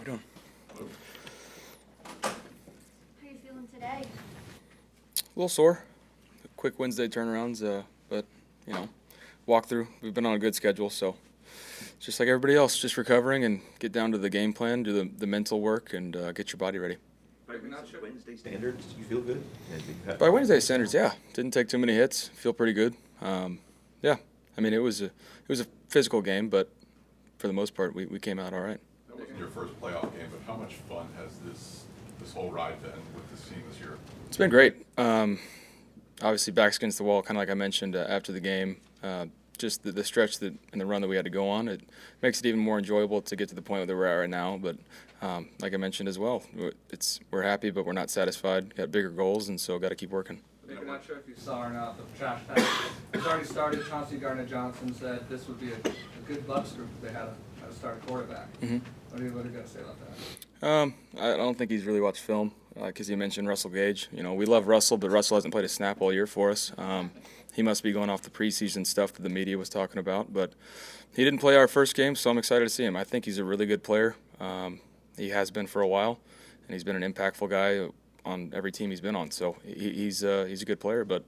we doing? How you feeling today? A little sore. Quick Wednesday turnarounds, uh, but you know, walk through. We've been on a good schedule, so just like everybody else, just recovering and get down to the game plan, do the, the mental work, and uh, get your body ready. By Wednesday standards, you feel good? And you have- By Wednesday standards, yeah, didn't take too many hits. Feel pretty good. Um, yeah, I mean it was a it was a physical game, but for the most part, we, we came out all right. That wasn't your first playoff game, but how much fun has this, this whole ride been with this team this year? It's been great. Um, obviously, backs against the wall, kind of like I mentioned uh, after the game. Uh, just the, the stretch that and the run that we had to go on, it makes it even more enjoyable to get to the point where we're at right now. But um, like I mentioned as well, it's we're happy, but we're not satisfied. Got bigger goals, and so got to keep working. I'm not sure if you saw or not, the trash pack has already started. Chauncey Gardner Johnson said this would be a, a good Bucs group if they had a, had a starting quarterback. Mhm. What do you what do you got to say about that? Um, I don't think he's really watched film because he mentioned Russell Gage. You know, we love Russell, but Russell hasn't played a snap all year for us. Um, he must be going off the preseason stuff that the media was talking about, but he didn't play our first game, so I'm excited to see him. I think he's a really good player. Um, he has been for a while, and he's been an impactful guy on every team he's been on. So he, he's uh, he's a good player, but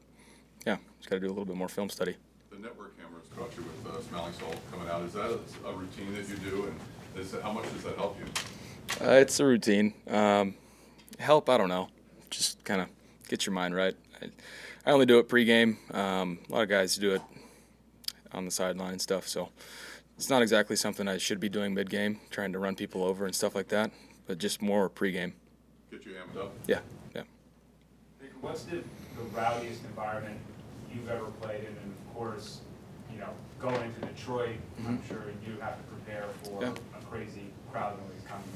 yeah, he's got to do a little bit more film study. The network cameras caught you with uh, smelling salt coming out. Is that a, a routine that you do, and is it, how much does that help you? Uh, it's a routine. Um, help, I don't know. Just kind of get your mind right. I, I only do it pregame. Um, a lot of guys do it on the sideline and stuff. So it's not exactly something I should be doing mid-game, trying to run people over and stuff like that. But just more pregame. Get you amped up? Yeah, yeah. What's the, the rowdiest environment you've ever played in? And of course, you know, going to Detroit, I'm Mhm. sure you have to prepare for Yeah. a crazy crowd noise coming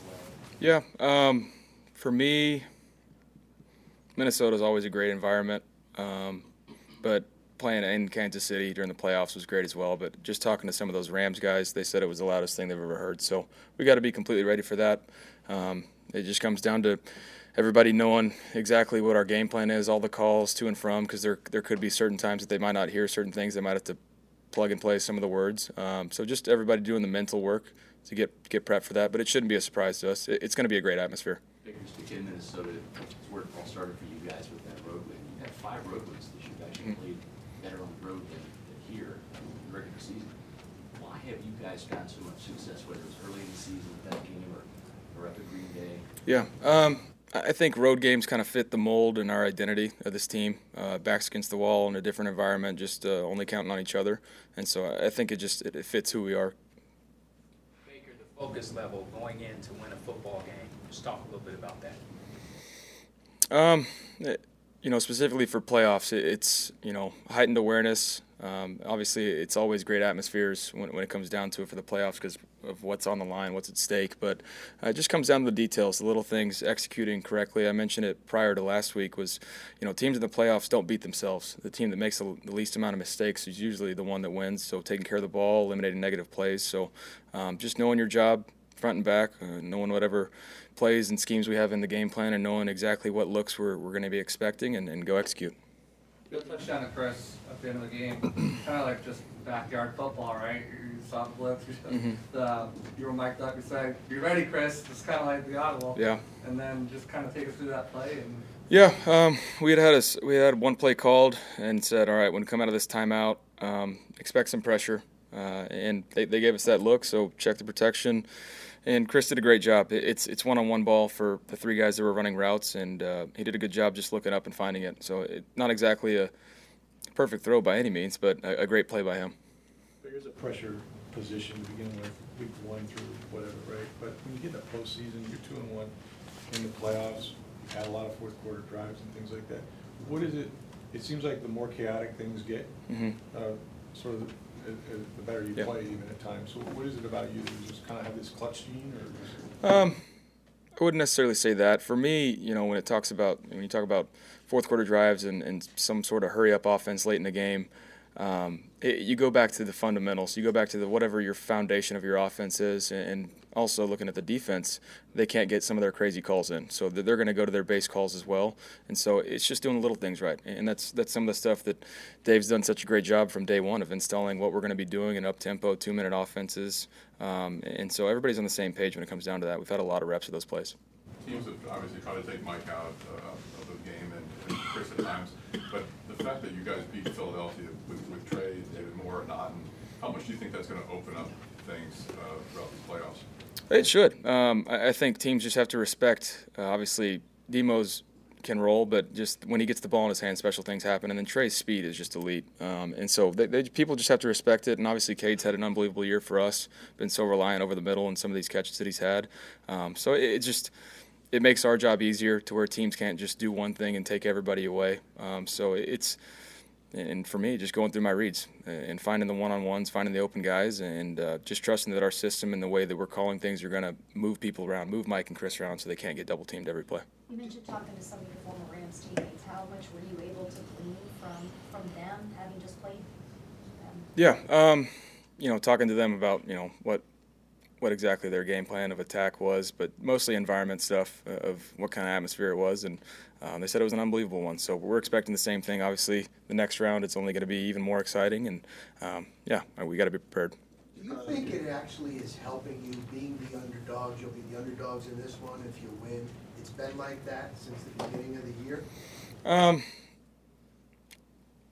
your way. Yeah, um, for me, Minnesota's always a great environment. Um, but playing in Kansas City during the playoffs was great as well. But just talking to some of those Rams guys, they said it was the loudest thing they've ever heard. So we got to be completely ready for that. Um, it just comes down to everybody knowing exactly what our game plan is, all the calls to and from, because there there could be certain times that they might not hear certain things. They might have to plug and play some of the words. Um, so just everybody doing the mental work to get get prepped for that. But it shouldn't be a surprise to us. It, it's going to be a great atmosphere. In Minnesota, it's where it all started for you guys with that road win. You had five road wins this year. You actually Mhm. played better on the road than, than here in the regular season. Why have you guys gotten so much success, whether it's early in the season with that game or, or up at Green Bay? Yeah, um, I think road games kind of fit the mold and our identity of this team. Uh, backs against the wall in a different environment, just uh, only counting on each other, and so I I think it just it, it fits who we are. Baker, the focus level going in to win a football game. Just talk a little bit about that. Um, it- you know, specifically for playoffs, it, it's you know heightened awareness. Um, obviously, it's always great atmospheres when, when it comes down to it for the playoffs because of what's on the line, what's at stake. But uh, it just comes down to the details, the little things, executing correctly. I mentioned it prior to last week. Was you know teams in the playoffs don't beat themselves. The team that makes the, least amount of mistakes is usually the one that wins. So taking care of the ball, eliminating negative plays. So um, just knowing your job front and back, uh, knowing whatever plays and schemes we have in the game plan, and knowing exactly what looks we're, we're going to be expecting, and, and go execute. Good touchdown to Chris at the end of the game. kind of like just backyard football, right? You saw the blitz. You, Mhm. the, you were mic'd up. You said, "You ready, Chris?" It's kind of like the audible. Yeah. And then just kind of take us through that play and. Yeah, um, we had had a s we had one play called and said, all right, when we come out of this timeout, um, expect some pressure, uh, and they, they gave us that look. So check the protection, and Chris did a great job. It's it's one on one ball for the three guys that were running routes, and uh, he did a good job just looking up and finding it. So it, not exactly a perfect throw by any means, but a, a great play by him. There's a pressure position to begin with, week one through whatever, right? But when you get in the postseason, you're two and one in the playoffs, you've had a lot of fourth quarter drives and things like that. What is it, it seems like the more chaotic things get, Mhm. uh, sort of, the- better you Yeah. play even at times. So what is it about you, you just kind of have this clutch gene or? Um, I wouldn't necessarily say that. For me, you know, when it talks about when you talk about fourth quarter drives and, and some sort of hurry up offense late in the game, um, it, you go back to the fundamentals. You go back to the whatever your foundation of your offense is, and, also looking at the defense, they can't get some of their crazy calls in. So they're they're going to go to their base calls as well. And so it's just doing the little things right. And that's that's some of the stuff that Dave's done such a great job from day one of installing what we're going to be doing in up tempo, two minute offenses. Um, and so everybody's on the same page when it comes down to that. We've had a lot of reps of those plays. Teams have obviously tried to take Mike out uh, of the game and and Chris at times, but the fact that you guys beat Philadelphia with, with Trey, David Moore, and Otton, how much do you think that's gonna open up things uh, throughout the playoffs? It should. Um, I, I think teams just have to respect. Uh, obviously, Demos can roll, but just when he gets the ball in his hand, special things happen. And then Trey's speed is just elite. Um, and so they, they, people just have to respect it. And obviously, Cade's had an unbelievable year for us. Been so reliant over the middle and some of these catches that he's had. Um, so it, it just it makes our job easier to where teams can't just do one thing and take everybody away. Um, so it's and for me, just going through my reads and finding the one-on-ones, finding the open guys, and uh, just trusting that our system and the way that we're calling things are going to move people around, move Mike and Chris around, so they can't get double teamed every play. You mentioned talking to some of your former Rams teammates. How much were you able to glean from, from them, having just played them? Yeah, um, you know, talking to them about you know what what exactly their game plan of attack was, but mostly environment stuff uh, of what kind of atmosphere it was, and um, they said it was an unbelievable one. So we're expecting the same thing. Obviously, the next round it's only going to be even more exciting, and um, yeah, we got to be prepared. Do you think it actually is helping you being the underdogs? You'll be the underdogs in this one if you win. It's been like that since the beginning of the year. Um,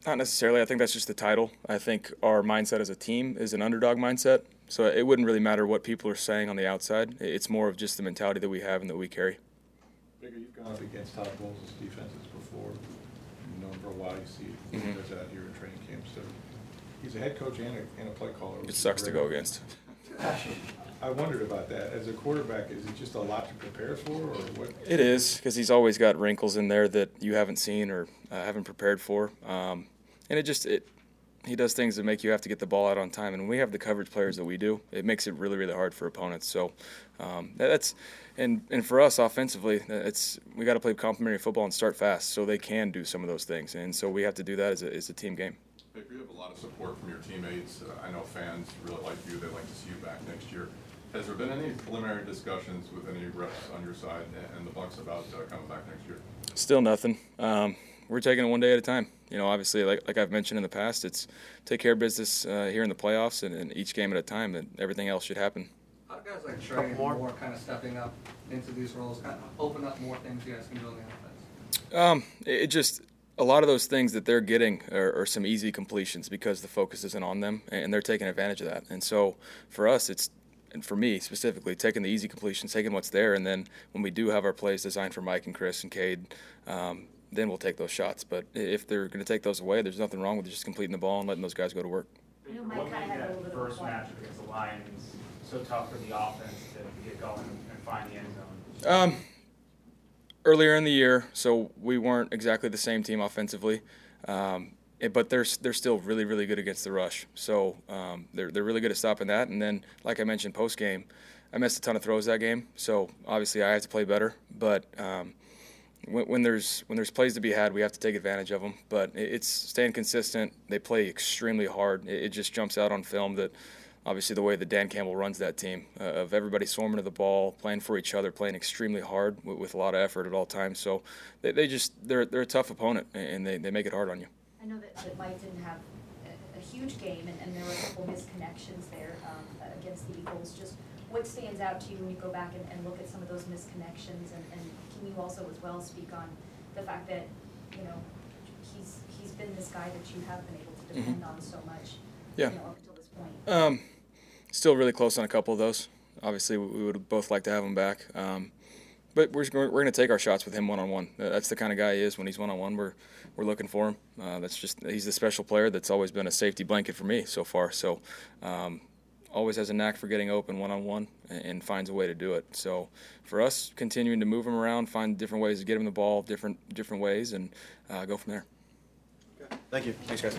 not necessarily. I think that's just the title. I think our mindset as a team is an underdog mindset. So it wouldn't really matter what people are saying on the outside. It's more of just the mentality that we have and that we carry. Bigger, you've gone up against Todd Bowles' defenses before. You've known for a while. You see Mhm. guys out here in training camp. So he's a head coach and a, and a play caller. It sucks to go against. I wondered about that. As a quarterback, is it just a lot to prepare for, or what? It is because he's always got wrinkles in there that you haven't seen or uh, haven't prepared for, um, and it just it he does things that make you have to get the ball out on time. And we have the coverage players that we do, it makes it really really hard for opponents. So um, that's and and for us offensively, it's we got to play complementary football and start fast so they can do some of those things. And so we have to do that as a, as a team game. Baker, you have a lot of support from your teammates. Uh, I know fans really like you. They'd like to see you back next year. Has there been any preliminary discussions with any reps on your side and- and the Bucs about uh, coming back next year? Still nothing. Um, we're taking it one day at a time. You know, obviously, like, like I've mentioned in the past, it's take care of business uh, here in the playoffs and, and each game at a time, and everything else should happen. How do guys like Trey and Moore kind of stepping up into these roles, kind of open up more things you guys can do on the offense? Um, it, it just a lot of those things that they're getting are, are some easy completions because the focus isn't on them, and they're taking advantage of that. And so for us, it's and for me specifically, taking the easy completions, taking what's there, and then when we do have our plays designed for Mike and Chris and Cade, um, then we'll take those shots. But if they're going to take those away, there's nothing wrong with just completing the ball and letting those guys go to work. I know What made that little bit of a first point. matchup against the Lions so tough for the offense to get going and find the end zone? Um, earlier in the year, so we weren't exactly the same team offensively, um, eh, but they're they're still really really good against the rush. So um, they're they're really good at stopping that. And then, like I mentioned post game, I missed a ton of throws that game. So obviously I have to play better. But um, when, when there's when there's plays to be had, we have to take advantage of them. But it- it's staying consistent. They play extremely hard. It, it just jumps out on film that obviously the way that Dan Campbell runs that team uh, of everybody swarming to the ball, playing for each other, playing extremely hard with, with a lot of effort at all times. So they, they just they're they're a tough opponent and they, they make it hard on you. I know that, that Mike didn't have a, a huge game, and, and there were a couple misconnections there um, against the Eagles. Just what stands out to you when you go back and, and look at some of those misconnections, and, and can you also as well speak on the fact that you know he's he's been this guy that you have been able to depend on so much, Yeah. you know, up until this point. Um, still really close on a couple of those. Obviously, we we would both like to have him back. Um, but we're, we're going to take our shots with him one on one. That's the kind of guy he is when he's one on one. We're we're looking for him. Uh, that's just he's the special player that's always been a safety blanket for me so far. So um, always has a knack for getting open one on one and finds a way to do it. So for us, continuing to move him around, find different ways to get him the ball, different different ways, and uh, go from there. Okay. Thank you. Thanks, guys.